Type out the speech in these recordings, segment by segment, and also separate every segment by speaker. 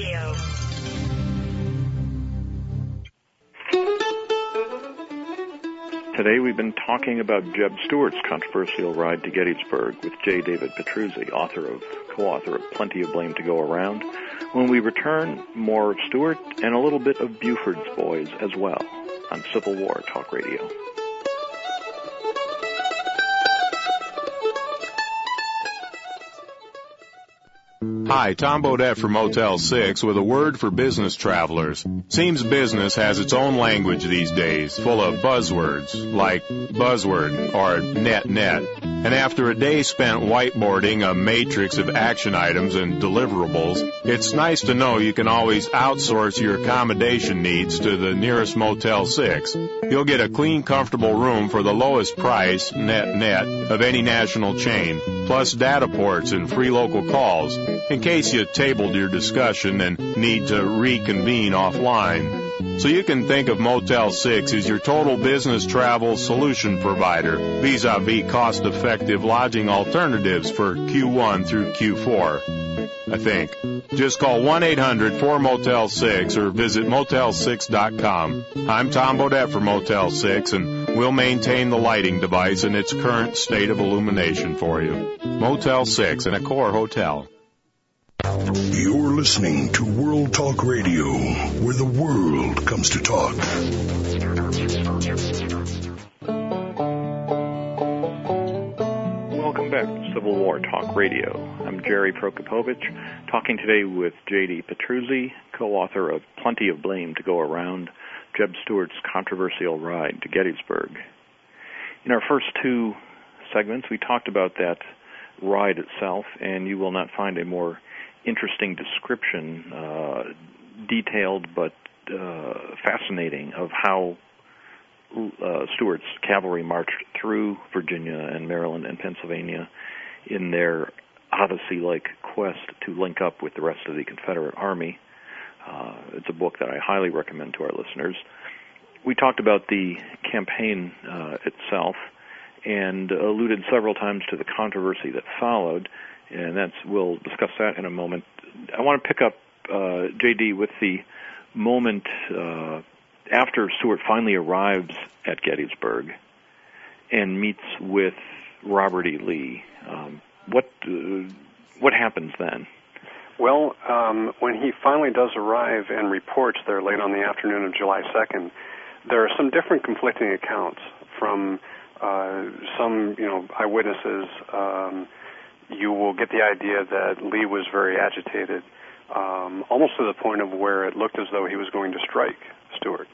Speaker 1: Radio.
Speaker 2: Today we've been talking about Jeb Stuart's controversial ride to Gettysburg with J. David Petruzzi, author of, co-author of Plenty of Blame to Go Around. When we return, more of Stuart and a little bit of Buford's Boys as well on Civil War Talk Radio.
Speaker 3: Hi, Tom Bodett from Motel 6 with a word for business travelers. Seems business has its own language these days, full of buzzwords, like buzzword or net net. And after a day spent whiteboarding a matrix of action items and deliverables, it's nice to know you can always outsource your accommodation needs to the nearest Motel 6. You'll get a clean, comfortable room for the lowest price, net net, of any national chain, plus data ports and free local calls, in case you tabled your discussion and need to reconvene offline. So you can think of Motel 6 as your total business travel solution provider, vis-a-vis cost-effective lodging alternatives for Q1 through Q4. I think. Just call 1-800-4-MOTEL-6 or visit motel6.com. I'm Tom Bodett for Motel 6 and we'll maintain the lighting device in its current state of illumination for you. Motel 6 in Accor Hotel.
Speaker 4: You're listening to World Talk Radio, where the world comes to talk.
Speaker 2: Civil War Talk Radio. I'm Jerry Prokopowicz, talking today with J.D. Petruzzi, co-author of Plenty of Blame to Go Around, Jeb Stuart's controversial ride to Gettysburg. In our first two segments, we talked about that ride itself, and you will not find a more interesting description, uh, detailed but uh, fascinating, of how uh, Stuart's cavalry marched through Virginia and Maryland and Pennsylvania in their Odyssey-like quest to link up with the rest of the Confederate Army. Uh, it's a book that I highly recommend to our listeners. We talked about the campaign uh, itself and alluded several times to the controversy that followed and that's we'll discuss that in a moment. I want to pick up uh, JD with the moment uh, after Stuart finally arrives at Gettysburg and meets with Robert E. Lee. Um, what uh, what happens then?
Speaker 5: Well, um, when he finally does arrive and reports there late on the afternoon of July 2nd, there are some different conflicting accounts from uh, some, you know, eyewitnesses. Um, you will get the idea that Lee was very agitated, um, almost to the point of where it looked as though he was going to strike Stuart.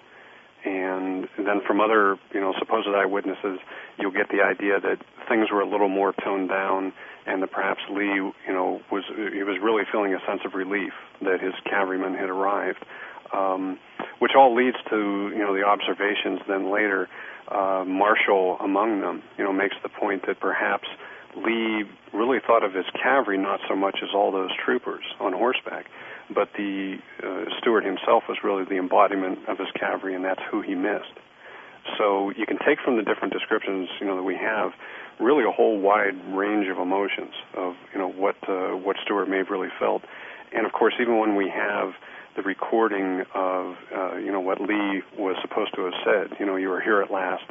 Speaker 5: And then from other, you know, supposed eyewitnesses, you'll get the idea that things were a little more toned down, and that perhaps Lee, you know, was he was really feeling a sense of relief that his cavalrymen had arrived, um, which all leads to, you know, the observations. Then later, uh, Marshall among them, you know, makes the point that perhaps Lee really thought of his cavalry not so much as all those troopers on horseback, but the uh, Stuart himself was really the embodiment of his cavalry, and that's who he missed. So you can take from the different descriptions, you know, that we have, really a whole wide range of emotions of, you know, what uh, what Stuart may have really felt, and of course, even when we have the recording of, uh, you know, what Lee was supposed to have said, you know, you are here at last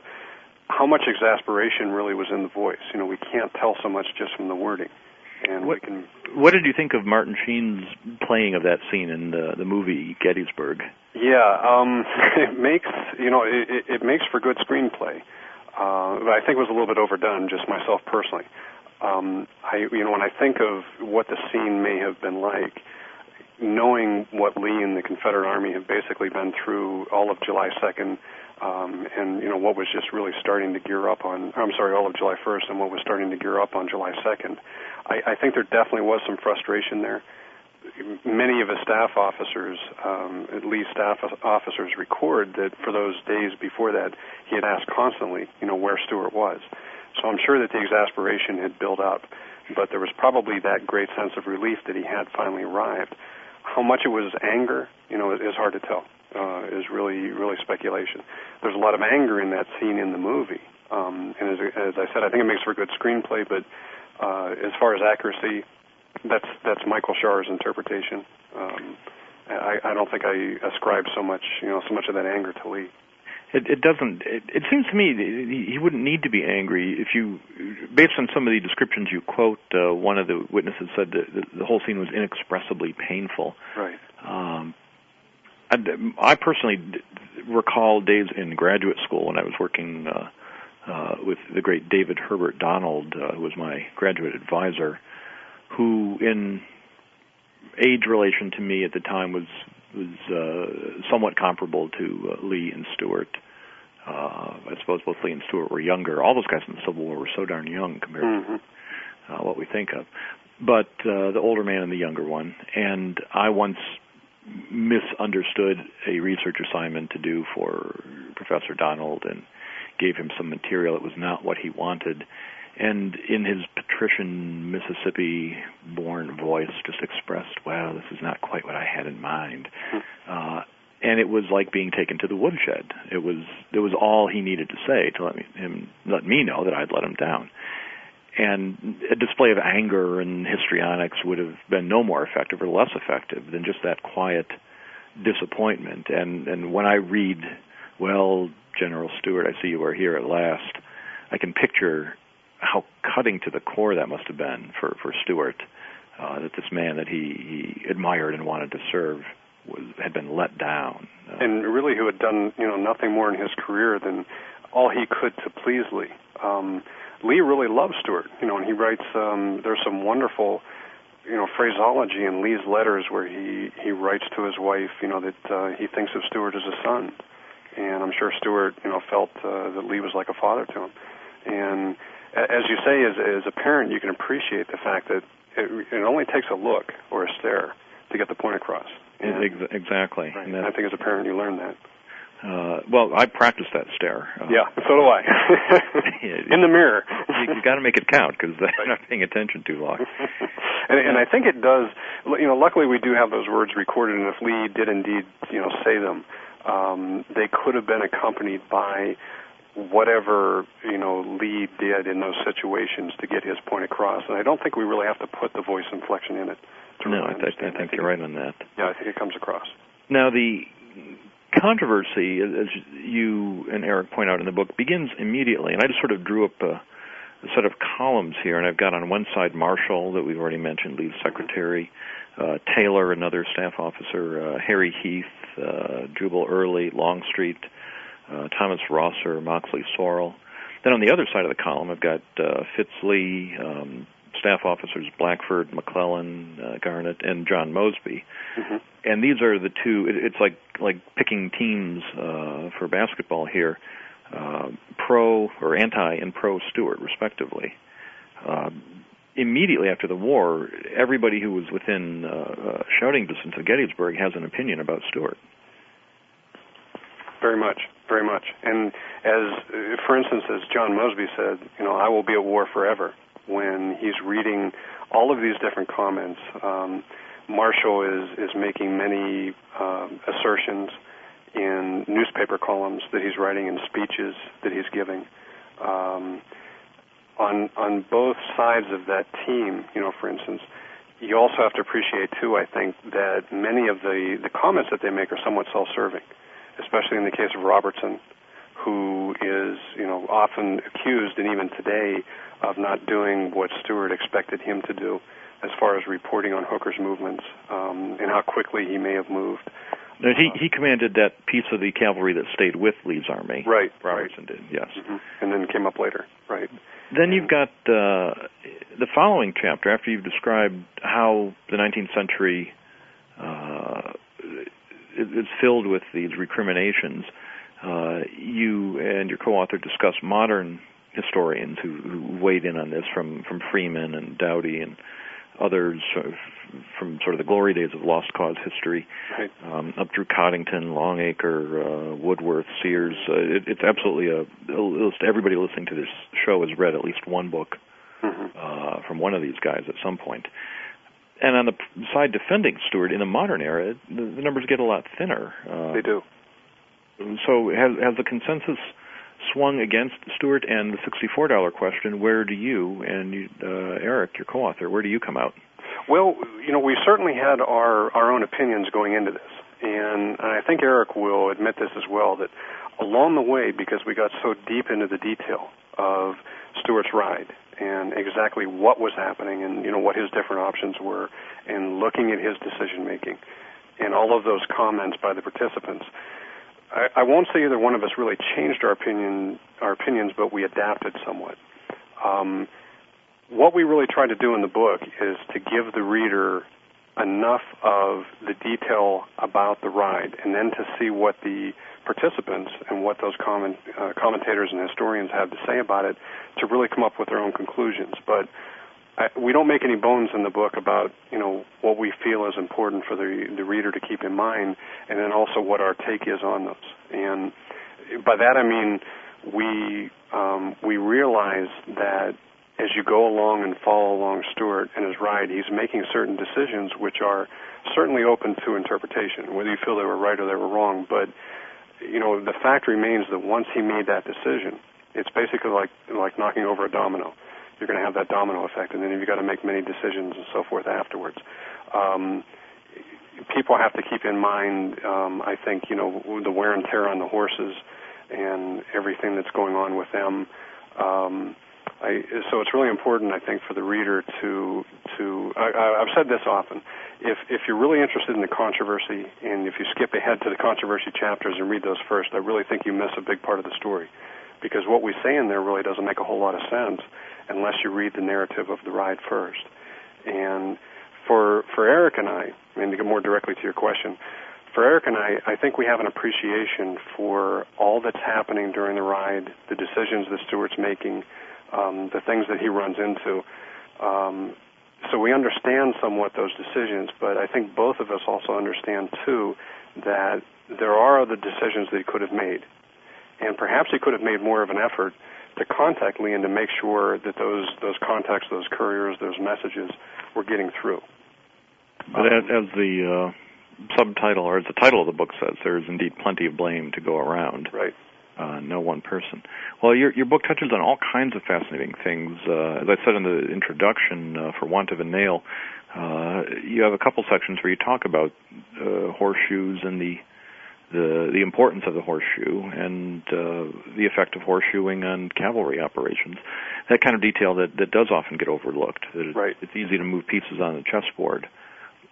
Speaker 5: how much exasperation really was in the voice. You know, we can't tell so much just from the wording. And
Speaker 2: what,
Speaker 5: we can.
Speaker 2: What did you think of Martin Sheen's playing of that scene in the the movie Gettysburg?
Speaker 5: Yeah, um, it makes you know it, it makes for good screenplay. Uh, but I think it was a little bit overdone, just myself personally. Um, I you know when I think of what the scene may have been like, knowing what Lee and the Confederate Army have basically been through all of July 2nd, um, and you know what was just really starting to gear up on. I'm sorry, all of July 1st, and what was starting to gear up on July 2nd. I, I think there definitely was some frustration there. Many of his staff officers, um, at least staff officers, record that for those days before that, he had asked constantly, you know, where Stuart was. So I'm sure that the exasperation had built up, but there was probably that great sense of relief that he had finally arrived. How much it was anger, you know, is hard to tell uh, is really really speculation. There's a lot of anger in that scene in the movie, um, and as, as I said, I think it makes for a good screenplay. But uh, as far as accuracy, that's that's Michael Shaara's interpretation. Um, I, I don't think I ascribe so much, you know, so much of that anger to Lee.
Speaker 2: It, it doesn't. It, it seems to me he, he wouldn't need to be angry if you, based on some of the descriptions you quote. Uh, one of the witnesses said that the, the whole scene was inexpressibly painful.
Speaker 5: Right.
Speaker 2: Um, I, I personally recall days in graduate school when I was working uh, uh, with the great David Herbert Donald, uh, who was my graduate advisor, who in age relation to me at the time was was uh, somewhat comparable to uh, Lee and Stuart. Uh, I suppose both Lee and Stuart were younger. All those guys in the Civil War were so darn young compared
Speaker 5: mm-hmm.
Speaker 2: to uh, what we think of. But uh, the older man and the younger one, and I once misunderstood a research assignment to do for Professor Donald and gave him some material that was not what he wanted. And in his patrician Mississippi born voice, just expressed, well, this is not quite what I had in mind. Uh, and it was like being taken to the woodshed. It was it was all he needed to say to let me him let me know that I'd let him down. And a display of anger and histrionics would have been no more effective or less effective than just that quiet disappointment. And and when I read, well, General Stuart, I see you are here at last. I can picture how cutting to the core that must have been for for Stuart. Uh, that this man that he, he admired and wanted to serve was had been let down,
Speaker 5: uh, and really who had done you know nothing more in his career than all he could to please Lee. Um, Lee really loves Stuart, you know, and he writes. Um, there's some wonderful, you know, phraseology in Lee's letters where he he writes to his wife, you know, that uh, he thinks of Stuart as a son, and I'm sure Stuart, you know, felt uh, that Lee was like a father to him, and as you say, as as a parent, you can appreciate the fact that it, it only takes a look or a stare to get the point across.
Speaker 2: And, exactly.
Speaker 5: Right.
Speaker 2: And
Speaker 5: I think as a parent, you learn that.
Speaker 2: Uh, well, I practice that stare. Uh,
Speaker 5: yeah, so do I. In the mirror.
Speaker 2: you, you got to make it count because they're not paying attention too long.
Speaker 5: and, and I think it does. You know, luckily we do have those words recorded, and if Lee did indeed, you know, say them, um, they could have been accompanied by whatever you know Lee did in those situations to get his point across. And I don't think we really have to put the voice inflection in it.
Speaker 2: no, I, th- I, think I think you're right on that.
Speaker 5: Yeah, I think it comes across.
Speaker 2: Now the controversy, as you and Eric point out in the book, begins immediately, and I just sort of drew up a, a set of columns here, and I've got on one side Marshall that we've already mentioned, Lee's secretary, uh, Taylor, another staff officer, uh, Harry Heth, uh, Jubal Early, Longstreet, uh, Thomas Rosser, Moxley Sorrell. Then on the other side of the column, I've got uh, Fitz Lee, um, staff officers Blackford, McClellan, uh, Garnett, and John Mosby.
Speaker 5: Mm-hmm.
Speaker 2: And these are the two. It, it's like like picking teams uh, for basketball here, uh, pro or anti and pro Stuart, respectively. Uh, immediately after the war, everybody who was within uh, uh, shouting distance of Gettysburg has an opinion about Stuart.
Speaker 5: Very much, very much. And as, for instance, as John Mosby said, you know, I will be at war forever. When he's reading all of these different comments, um, Marshall is is making many um, assertions in newspaper columns that he's writing and speeches that he's giving. Um, on on both sides of that team, you know, for instance, you also have to appreciate too. I think that many of the the comments that they make are somewhat self-serving especially in the case of Robertson, who is, you know, often accused, and even today, of not doing what Stuart expected him to do, as far as reporting on Hooker's movements um, and how quickly he may have moved.
Speaker 2: Now, he he commanded that piece of the cavalry that stayed with Lee's army.
Speaker 5: Right.
Speaker 2: Robertson
Speaker 5: right.
Speaker 2: did. Yes.
Speaker 5: Mm-hmm. And then came up later. Right.
Speaker 2: Then you've got uh, the following chapter after you've described how the 19th century uh, is filled with these recriminations. Uh, you and your co-author discuss modern historians who, who weighed in on this, from from Freeman and Dowdey and others sort of from sort of the glory days of lost cause history,
Speaker 5: right.
Speaker 2: um, up through Coddington, Longacre, uh, Woodworth, Sears. Uh, it, it's absolutely a, a everybody listening to this show has read at least one book
Speaker 5: mm-hmm.
Speaker 2: uh, from one of these guys at some point. and on the side defending Stuart in the modern era, the, the numbers get a lot thinner.
Speaker 5: Uh, they do.
Speaker 2: So has has the consensus swung against Stuart and the $64 question, where do you and you, uh, Eric, your co-author, where do you come out?
Speaker 5: Well, you know, we certainly had our, our own opinions going into this. And I think Eric will admit this as well, that along the way, because we got so deep into the detail of Stuart's ride and exactly what was happening and, you know, what his different options were and looking at his decision making and all of those comments by the participants, I, won't say either one of us really changed our opinion, our opinions, but we adapted somewhat. Um, what we really try to do in the book is to give the reader enough of the detail about the ride and then to see what the participants and what those comment, uh, commentators and historians have to say about it to really come up with their own conclusions. But I, we don't make any bones in the book about you know what we feel is important for the the reader to keep in mind, and then also what our take is on those. And by that I mean we um, we realize that as you go along and follow along Stuart and his ride, he's making certain decisions which are certainly open to interpretation, whether you feel they were right or they were wrong. But you know, the fact remains that once he made that decision, it's basically like like knocking over a domino. You're going to have that domino effect, and then you've got to make many decisions and so forth afterwards. Um, people have to keep in mind, um, I think, you know, the wear and tear on the horses and everything that's going on with them. Um, I, so it's really important, I think, for the reader to to. I, I've said this often. If if you're really interested in the controversy, and if you skip ahead to the controversy chapters and read those first, I really think you miss a big part of the story, because what we say in there really doesn't make a whole lot of sense unless you read the narrative of the ride first. And for for Eric and I, I mean to get more directly to your question, for Eric and I, I think we have an appreciation for all that's happening during the ride, the decisions that Stuart's making um, the things that he runs into. Um, so we understand somewhat those decisions, but I think both of us also understand too that there are other decisions that he could have made, and perhaps he could have made more of an effort to contact Lee and to make sure that those those contacts, those couriers, those messages were getting through.
Speaker 2: But as, as the uh, subtitle or as the title of the book says, there is indeed plenty of blame to go around.
Speaker 5: Right
Speaker 2: uh, no one person. Well, your your book touches on all kinds of fascinating things. Uh, as I said in the introduction, uh, for want of a nail, uh, you have a couple sections where you talk about uh, horseshoes and the the the importance of the horseshoe and uh, the effect of horseshoeing on cavalry operations. That kind of detail that that does often get overlooked. That it,
Speaker 5: right.
Speaker 2: It's easy to move pieces on the chessboard,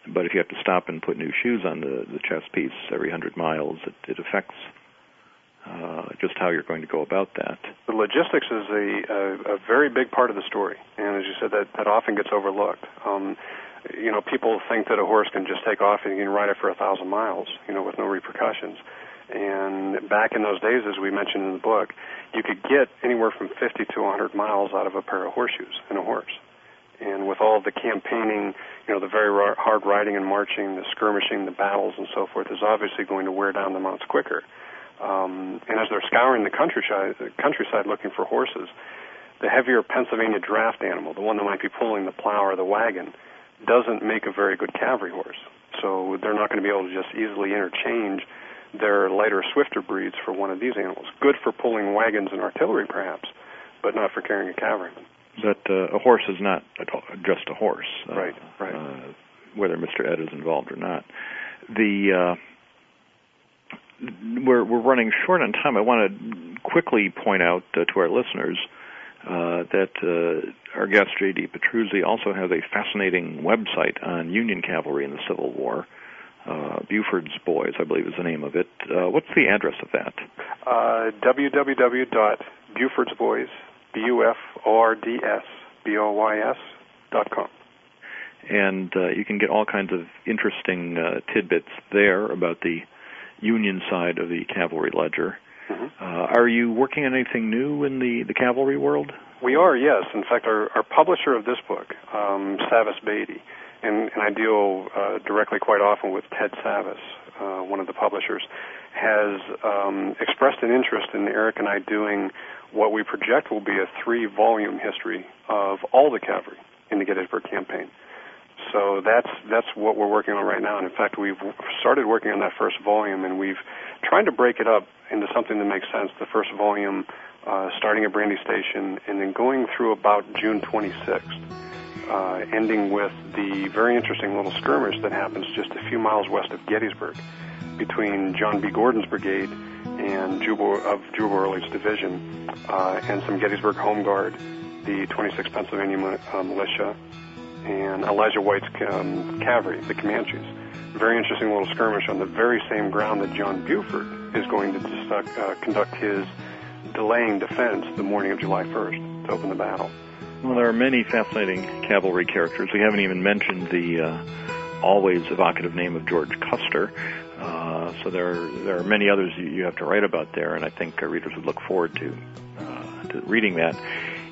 Speaker 2: but if you have to stop and put new shoes on the the chess piece every hundred miles, it, it affects uh, just how you're going to go about that.
Speaker 5: The logistics is a, a, a very big part of the story, and as you said, that, that often gets overlooked. Um, you know, people think that a horse can just take off and you can ride it for a thousand miles, you know, with no repercussions. And back in those days, as we mentioned in the book, you could get anywhere from 50 to 100 miles out of a pair of horseshoes in a horse. And with all the campaigning, you know, the very hard riding and marching, the skirmishing, the battles, and so forth, is obviously going to wear down the mounts quicker. Um, and as they're scouring the countryside, the countryside looking for horses, the heavier Pennsylvania draft animal, the one that might be pulling the plow or the wagon, doesn't make a very good cavalry horse. So they're not going to be able to just easily interchange their lighter, swifter breeds for one of these animals. Good for pulling wagons and artillery, perhaps, but not for carrying a cavalryman.
Speaker 2: But uh, a horse is not just a horse,
Speaker 5: uh, right? Right.
Speaker 2: Uh, whether Mr. Ed is involved or not. The uh, we're we're running short on time. I want to quickly point out uh, to our listeners uh, that uh, our guest J.D. Petruzzi also has a fascinating website on Union cavalry in the Civil War. Uh, Buford's Boys, I believe, is the name of it. Uh, what's the address of that?
Speaker 5: Uh, www.buford'sboys, B-U-F-O-R-D-S, B-O-Y-S dot com.
Speaker 2: And uh, you can get all kinds of interesting uh, tidbits there about the Union side of the cavalry ledger. Mm-hmm. Uh, are you working on anything new in the, the cavalry world?
Speaker 5: We are, yes. In fact, our, our publisher of this book, um, Savas Beatie, and, and I deal uh, directly quite often with Ted Savas, uh, one of the publishers, has um, expressed an interest in Eric and I doing what we project will be a three-volume history of all the cavalry in the Gettysburg campaign. So that's that's what we're working on right now. And in fact, we've started working on that first volume, and we've tried to break it up into something that makes sense. The first volume uh, starting at Brandy Station and then going through about June 26th, uh, ending with the very interesting little skirmish that happens just a few miles west of Gettysburg between John B. Gordon's brigade and Jubal, of Jubal Early's division uh, and some Gettysburg Home Guard, the 26th Pennsylvania uh, Militia, and Elijah White's um, cavalry, the Comanches. Very interesting little skirmish on the very same ground that John Buford is going to uh, conduct his delaying defense the morning of July 1st to open the battle.
Speaker 2: Well, there are many fascinating cavalry characters. We haven't even mentioned the uh, always evocative name of George Custer. Uh, so there, are, there are many others you, you have to write about there, and I think our readers would look forward to, uh, to reading that.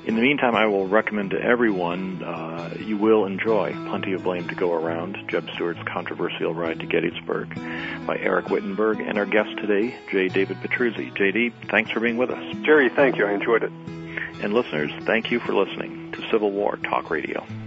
Speaker 2: In the meantime, I will recommend to everyone uh, you will enjoy Plenty of Blame to Go Around, Jeb Stuart's Controversial Ride to Gettysburg by Eric Wittenberg, and our guest today, J. David Petruzzi. JD, thanks for being with us.
Speaker 5: Jerry, thank you. I enjoyed it.
Speaker 2: And listeners, thank you for listening to Civil War Talk Radio.
Speaker 1: World Talk Radio.